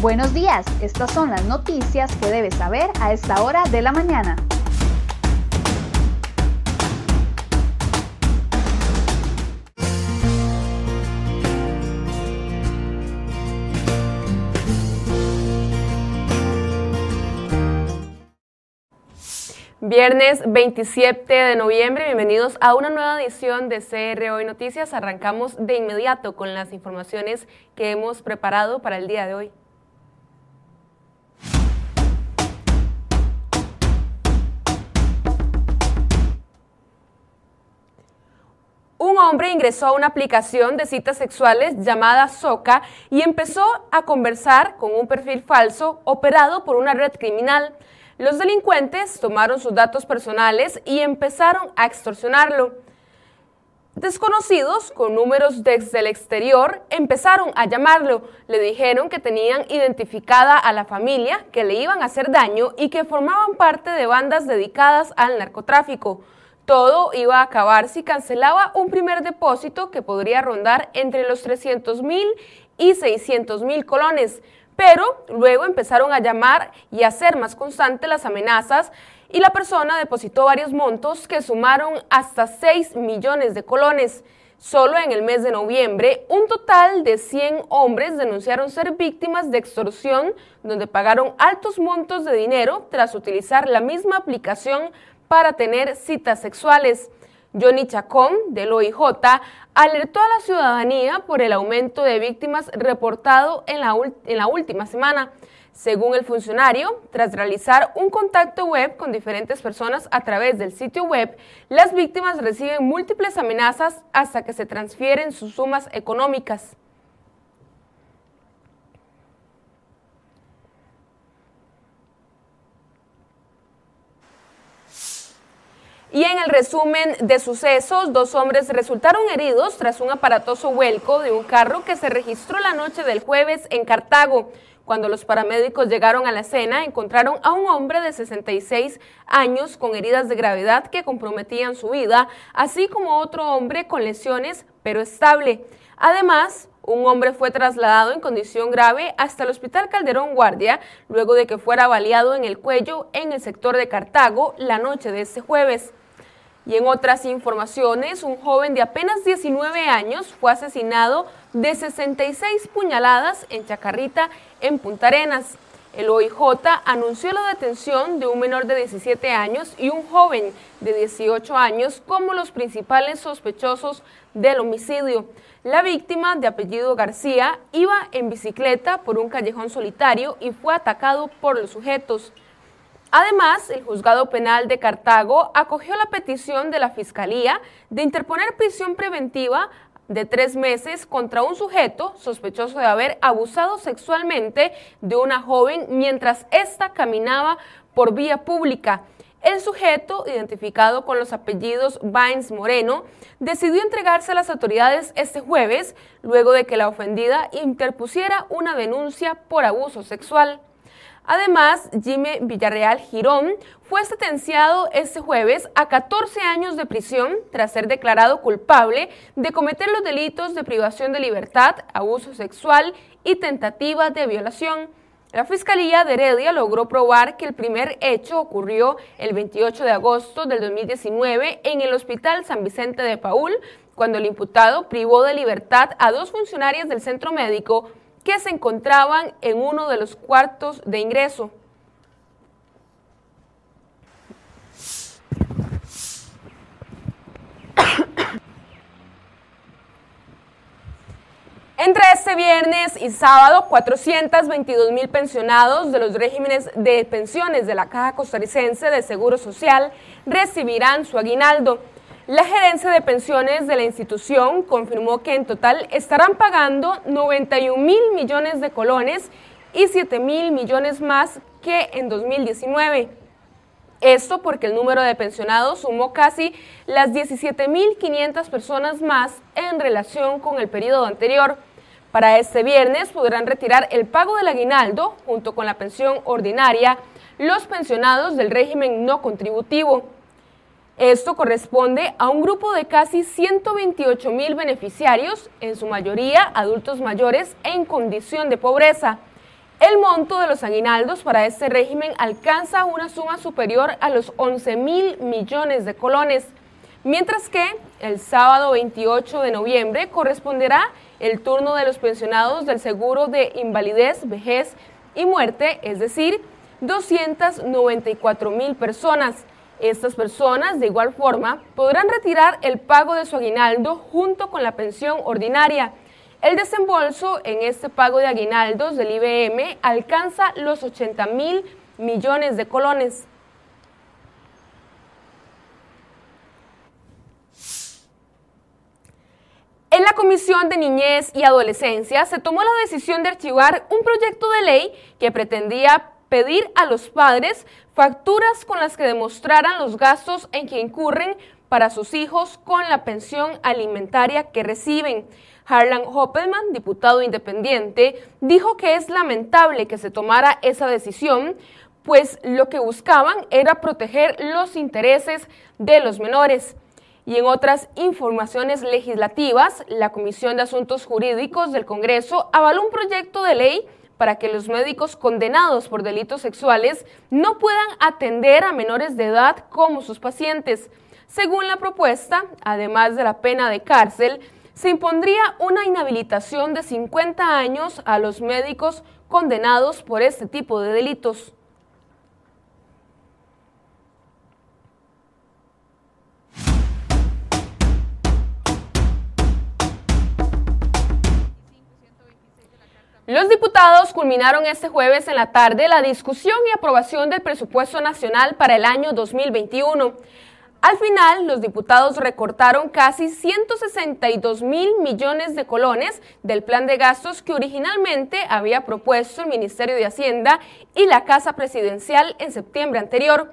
Buenos días, estas son las noticias que debes saber a esta hora de la mañana. Viernes 27 de noviembre, bienvenidos a una nueva edición de CR Noticias. Arrancamos de inmediato con las informaciones que hemos preparado para el día de hoy. Hombre ingresó a una aplicación de citas sexuales llamada Soca y empezó a conversar con un perfil falso operado por una red criminal. Los delincuentes tomaron sus datos personales y empezaron a extorsionarlo. Desconocidos con números desde el exterior empezaron a llamarlo. Le dijeron que tenían identificada a la familia, que le iban a hacer daño y que formaban parte de bandas dedicadas al narcotráfico. Todo iba a acabar si cancelaba un primer depósito que podría rondar entre los 300 mil y 600 mil colones pero luego empezaron a llamar y a hacer más constantes las amenazas y la persona depositó varios montos que sumaron hasta 6 millones de colones. Solo en el mes de noviembre, un total de 100 hombres denunciaron ser víctimas de extorsión, donde pagaron altos montos de dinero tras utilizar la misma aplicación para tener citas sexuales. Johnny Chacón, del OIJ, alertó a la ciudadanía por el aumento de víctimas reportado en la, en la última semana. Según el funcionario, tras realizar un contacto web con diferentes personas a través del sitio web, las víctimas reciben múltiples amenazas hasta que se transfieren sus sumas económicas. Y en el resumen de sucesos, dos hombres resultaron heridos tras un aparatoso vuelco de un carro que se registró la noche del jueves en Cartago. Cuando los paramédicos llegaron a la escena, encontraron a un hombre de 66 años con heridas de gravedad que comprometían su vida, así como otro hombre con lesiones, pero estable. Además, un hombre fue trasladado en condición grave hasta el Hospital Calderón Guardia luego de que fuera baleado en el cuello en el sector de Cartago la noche de este jueves. Y en otras informaciones, un joven de apenas 19 años fue asesinado de 66 puñaladas en Chacarrita, en Punta Arenas. El OIJ anunció la detención de un menor de 17 años y un joven de 18 años como los principales sospechosos del homicidio. La víctima, de apellido García, iba en bicicleta por un callejón solitario y fue atacado por los sujetos. Además, el juzgado penal de Cartago acogió la petición de la Fiscalía de interponer prisión preventiva de tres meses contra un sujeto sospechoso de haber abusado sexualmente de una joven mientras ésta caminaba por vía pública. El sujeto, identificado con los apellidos Bains Moreno, decidió entregarse a las autoridades este jueves luego de que la ofendida interpusiera una denuncia por abuso sexual. Además, Jimmy Villarreal Girón fue sentenciado este jueves a 14 años de prisión tras ser declarado culpable de cometer los delitos de privación de libertad, abuso sexual y tentativa de violación. La Fiscalía de Heredia logró probar que el primer hecho ocurrió el 28 de agosto del 2019 en el Hospital San Vicente de Paul, cuando el imputado privó de libertad a dos funcionarias del centro médico que se encontraban en uno de los cuartos de ingreso. Entre este viernes y sábado, 422 mil pensionados de los regímenes de pensiones de la Caja Costarricense de Seguro Social recibirán su aguinaldo. La gerencia de pensiones de la institución confirmó que en total estarán pagando 91 mil millones de colones y 7 mil millones más que en 2019. Esto porque el número de pensionados sumó casi las 17.500 personas más en relación con el periodo anterior. Para este viernes podrán retirar el pago del aguinaldo junto con la pensión ordinaria los pensionados del régimen no contributivo. Esto corresponde a un grupo de casi 128 mil beneficiarios, en su mayoría adultos mayores en condición de pobreza. El monto de los aguinaldos para este régimen alcanza una suma superior a los 11 mil millones de colones, mientras que el sábado 28 de noviembre corresponderá el turno de los pensionados del seguro de invalidez, vejez y muerte, es decir, 294 mil personas. Estas personas, de igual forma, podrán retirar el pago de su aguinaldo junto con la pensión ordinaria. El desembolso en este pago de aguinaldos del IBM alcanza los 80 mil millones de colones. En la Comisión de Niñez y Adolescencia se tomó la decisión de archivar un proyecto de ley que pretendía pedir a los padres facturas con las que demostraran los gastos en que incurren para sus hijos con la pensión alimentaria que reciben. Harlan Hoppelman, diputado independiente, dijo que es lamentable que se tomara esa decisión, pues lo que buscaban era proteger los intereses de los menores. Y en otras informaciones legislativas, la Comisión de Asuntos Jurídicos del Congreso avaló un proyecto de ley para que los médicos condenados por delitos sexuales no puedan atender a menores de edad como sus pacientes. Según la propuesta, además de la pena de cárcel, se impondría una inhabilitación de 50 años a los médicos condenados por este tipo de delitos. Los diputados culminaron este jueves en la tarde la discusión y aprobación del presupuesto nacional para el año 2021. Al final, los diputados recortaron casi 162 mil millones de colones del plan de gastos que originalmente había propuesto el Ministerio de Hacienda y la Casa Presidencial en septiembre anterior.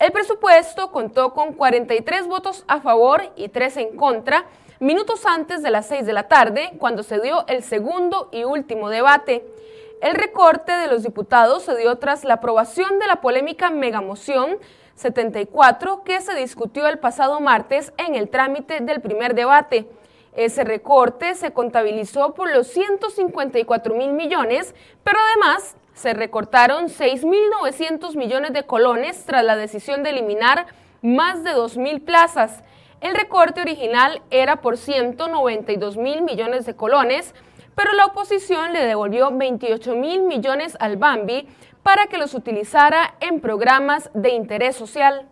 El presupuesto contó con 43 votos a favor y 3 en contra, minutos antes de las 6 de la tarde, cuando se dio el segundo y último debate. El recorte de los diputados se dio tras la aprobación de la polémica megamoción 74 que se discutió el pasado martes en el trámite del primer debate. Ese recorte se contabilizó por los 154 mil millones, pero además se recortaron 6.900 millones de colones tras la decisión de eliminar más de 2.000 plazas. El recorte original era por 192 mil millones de colones, pero la oposición le devolvió 28 mil millones al Bambi para que los utilizara en programas de interés social.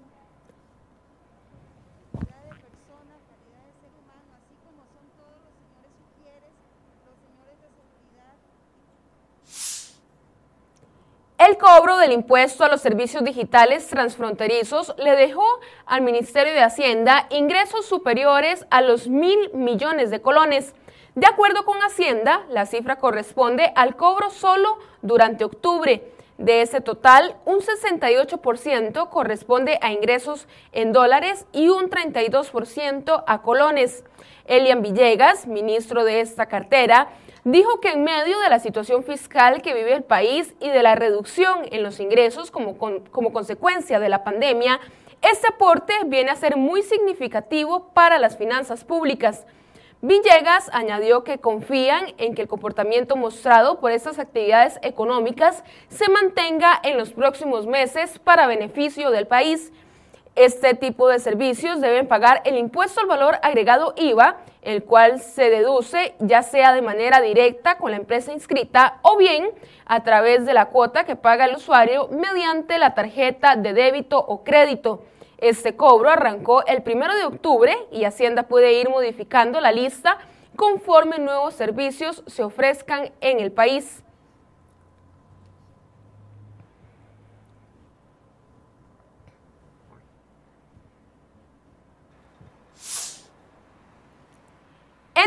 El cobro del impuesto a los servicios digitales transfronterizos le dejó al Ministerio de Hacienda ingresos superiores a los mil millones de colones. De acuerdo con Hacienda, la cifra corresponde al cobro solo durante octubre. De ese total, un 68% corresponde a ingresos en dólares y un 32% a colones. Elian Villegas, ministro de esta cartera, dijo que en medio de la situación fiscal que vive el país y de la reducción en los ingresos como, como consecuencia de la pandemia, este aporte viene a ser muy significativo para las finanzas públicas. Villegas añadió que confían en que el comportamiento mostrado por estas actividades económicas se mantenga en los próximos meses para beneficio del país. Este tipo de servicios deben pagar el impuesto al valor agregado IVA, el cual se deduce ya sea de manera directa con la empresa inscrita o bien a través de la cuota que paga el usuario mediante la tarjeta de débito o crédito. Este cobro arrancó el primero de octubre y Hacienda puede ir modificando la lista conforme nuevos servicios se ofrezcan en el país.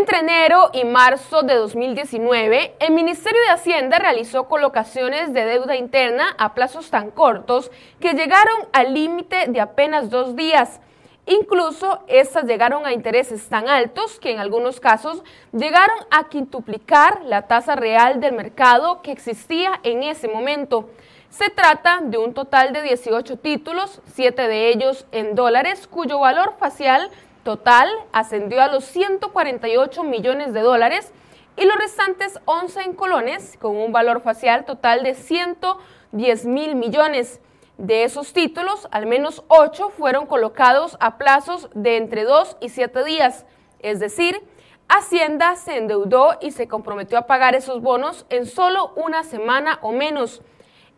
Entre enero y marzo de 2019, el Ministerio de Hacienda realizó colocaciones de deuda interna a plazos tan cortos que llegaron al límite de apenas dos días. Incluso estas llegaron a intereses tan altos que en algunos casos llegaron a quintuplicar la tasa real del mercado que existía en ese momento. Se trata de un total de 18 títulos, siete de ellos en dólares, cuyo valor facial total ascendió a los 148 millones de dólares y los restantes 11 en colones, con un valor facial total de 110 mil millones. De esos títulos, al menos 8 fueron colocados a plazos de entre 2 y 7 días, es decir, Hacienda se endeudó y se comprometió a pagar esos bonos en solo una semana o menos.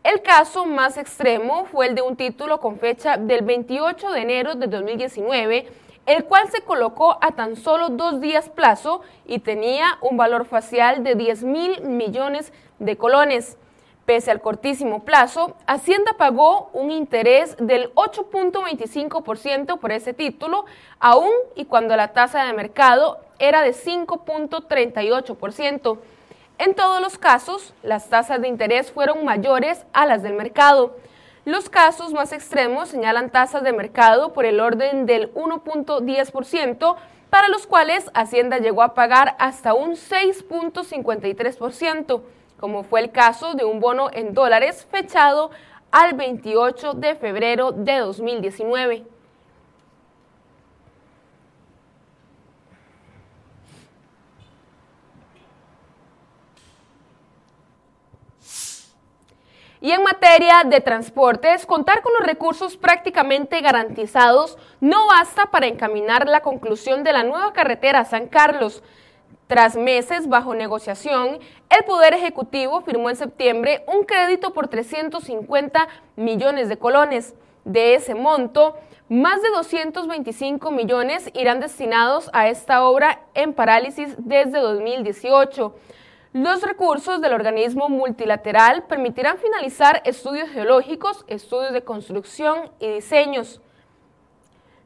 El caso más extremo fue el de un título con fecha del 28 de enero de 2019, el cual se colocó a tan solo dos días plazo y tenía un valor facial de 10 mil millones de colones. Pese al cortísimo plazo, Hacienda pagó un interés del 8.25% por ese título, aún y cuando la tasa de mercado era de 5.38%. En todos los casos, las tasas de interés fueron mayores a las del mercado. Los casos más extremos señalan tasas de mercado por el orden del 1.10%, para los cuales Hacienda llegó a pagar hasta un 6.53% como fue el caso de un bono en dólares fechado al 28 de febrero de 2019. Y en materia de transportes, contar con los recursos prácticamente garantizados no basta para encaminar la conclusión de la nueva carretera San Carlos. Tras meses bajo negociación, el Poder Ejecutivo firmó en septiembre un crédito por 350 millones de colones. De ese monto, más de 225 millones irán destinados a esta obra en parálisis desde 2018. Los recursos del organismo multilateral permitirán finalizar estudios geológicos, estudios de construcción y diseños.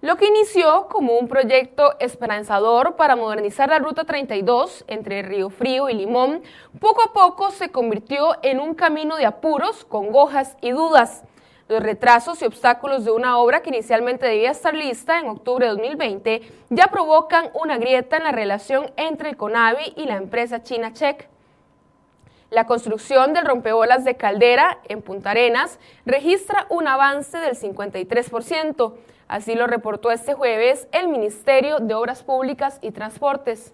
Lo que inició como un proyecto esperanzador para modernizar la Ruta 32 entre Río Frío y Limón, poco a poco se convirtió en un camino de apuros, congojas y dudas. Los retrasos y obstáculos de una obra que inicialmente debía estar lista en octubre de 2020 ya provocan una grieta en la relación entre el CONAVI y la empresa china Check. La construcción del rompeolas de Caldera en Punta Arenas registra un avance del 53%. Así lo reportó este jueves el Ministerio de Obras Públicas y Transportes.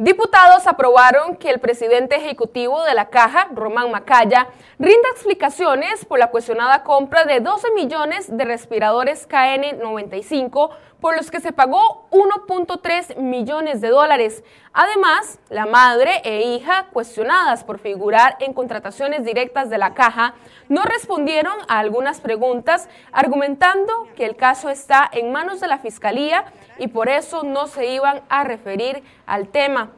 Diputados aprobaron que el presidente ejecutivo de la Caja, Román Macaya, rinda explicaciones por la cuestionada compra de 12 millones de respiradores KN95 por los que se pagó 1.3 millones de dólares. Además, la madre e hija, cuestionadas por figurar en contrataciones directas de la caja, no respondieron a algunas preguntas, argumentando que el caso está en manos de la Fiscalía y por eso no se iban a referir al tema.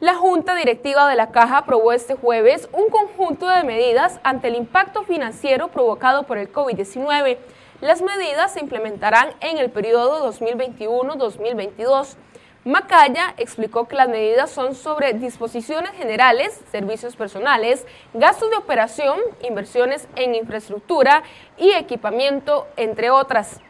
La Junta Directiva de la Caja aprobó este jueves un conjunto de medidas ante el impacto financiero provocado por el COVID-19. Las medidas se implementarán en el periodo 2021-2022. Macaya explicó que las medidas son sobre disposiciones generales, servicios personales, gastos de operación, inversiones en infraestructura y equipamiento, entre otras.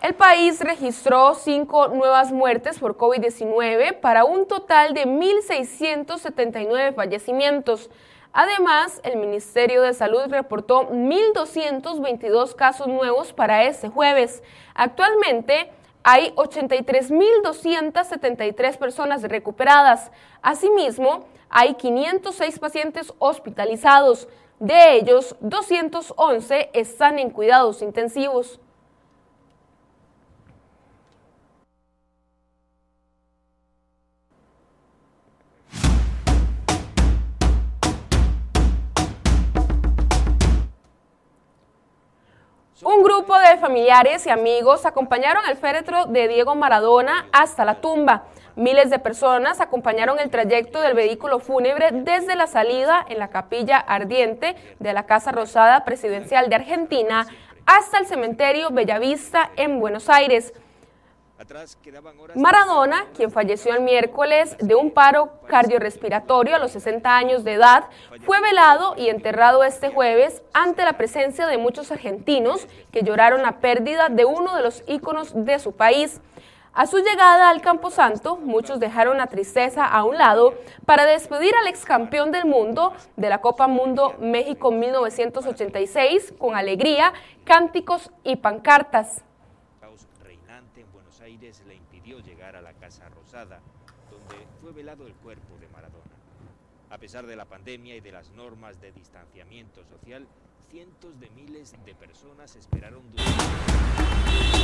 El país registró cinco nuevas muertes por COVID-19 para un total de 1.679 fallecimientos. Además, el Ministerio de Salud reportó 1.222 casos nuevos para este jueves. Actualmente hay 83.273 personas recuperadas. Asimismo, hay 506 pacientes hospitalizados. De ellos, 211 están en cuidados intensivos. Familiares y amigos acompañaron el féretro de Diego Maradona hasta la tumba. Miles de personas acompañaron el trayecto del vehículo fúnebre desde la salida en la capilla ardiente de la Casa Rosada Presidencial de Argentina hasta el cementerio Bellavista en Buenos Aires. Maradona, quien falleció el miércoles de un paro cardiorrespiratorio a los 60 años de edad, fue velado y enterrado este jueves ante la presencia de muchos argentinos que lloraron la pérdida de uno de los íconos de su país. A su llegada al Camposanto, muchos dejaron la tristeza a un lado para despedir al ex campeón del mundo de la Copa Mundo México 1986 con alegría, cánticos y pancartas. Le impidió llegar a la Casa Rosada, donde fue velado el cuerpo de Maradona. A pesar de la pandemia y de las normas de distanciamiento social, cientos de miles de personas esperaron durante...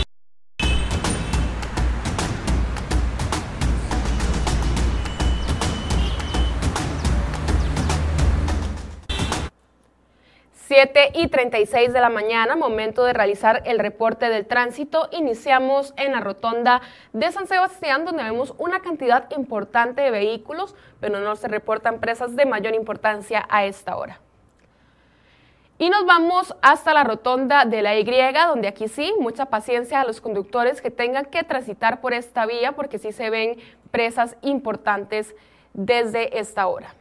Siete y 36 de la mañana, momento de realizar el reporte del tránsito. Iniciamos en la rotonda de San Sebastián, donde vemos una cantidad importante de vehículos, pero no se reportan presas de mayor importancia a esta hora. Y nos vamos hasta la rotonda de la Y, donde aquí sí, mucha paciencia a los conductores que tengan que transitar por esta vía, porque sí se ven presas importantes desde esta hora.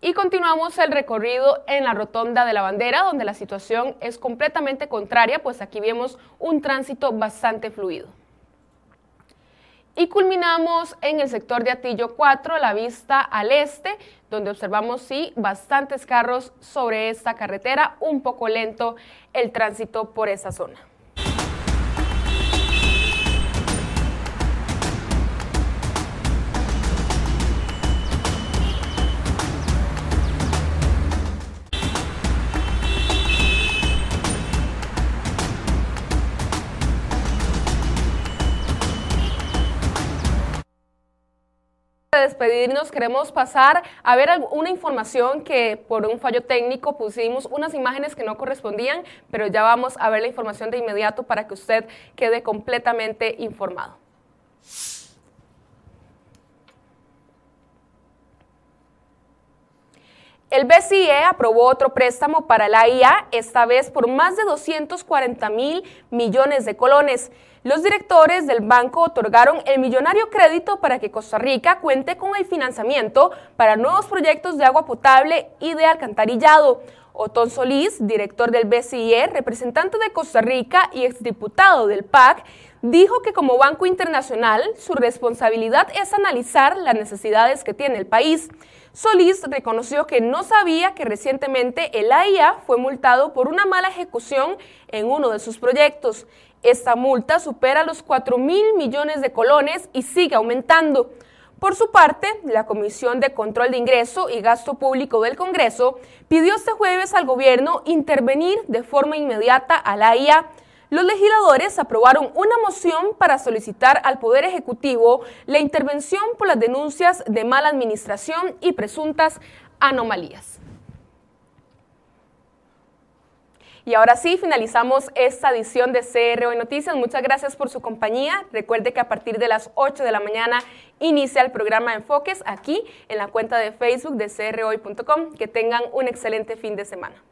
Y continuamos el recorrido en la rotonda de la bandera, donde la situación es completamente contraria, pues aquí vemos un tránsito bastante fluido. Y culminamos en el sector de Atillo 4, la vista al este, donde observamos sí bastantes carros sobre esta carretera, un poco lento el tránsito por esa zona. Despedirnos queremos pasar a ver una información que por un fallo técnico pusimos unas imágenes que no correspondían, pero ya vamos a ver la información de inmediato para que usted quede completamente informado. El BCE aprobó otro préstamo para la IA, esta vez por más de 240 mil millones de colones. Los directores del banco otorgaron el millonario crédito para que Costa Rica cuente con el financiamiento para nuevos proyectos de agua potable y de alcantarillado. Otón Solís, director del BCE, representante de Costa Rica y exdiputado del PAC, dijo que como Banco Internacional su responsabilidad es analizar las necesidades que tiene el país. Solís reconoció que no sabía que recientemente el AIA fue multado por una mala ejecución en uno de sus proyectos. Esta multa supera los 4 mil millones de colones y sigue aumentando. Por su parte, la Comisión de Control de Ingreso y Gasto Público del Congreso pidió este jueves al gobierno intervenir de forma inmediata a la IA los legisladores aprobaron una moción para solicitar al Poder Ejecutivo la intervención por las denuncias de mala administración y presuntas anomalías. Y ahora sí, finalizamos esta edición de CR Hoy Noticias. Muchas gracias por su compañía. Recuerde que a partir de las 8 de la mañana inicia el programa Enfoques aquí en la cuenta de Facebook de crhoy.com. Que tengan un excelente fin de semana.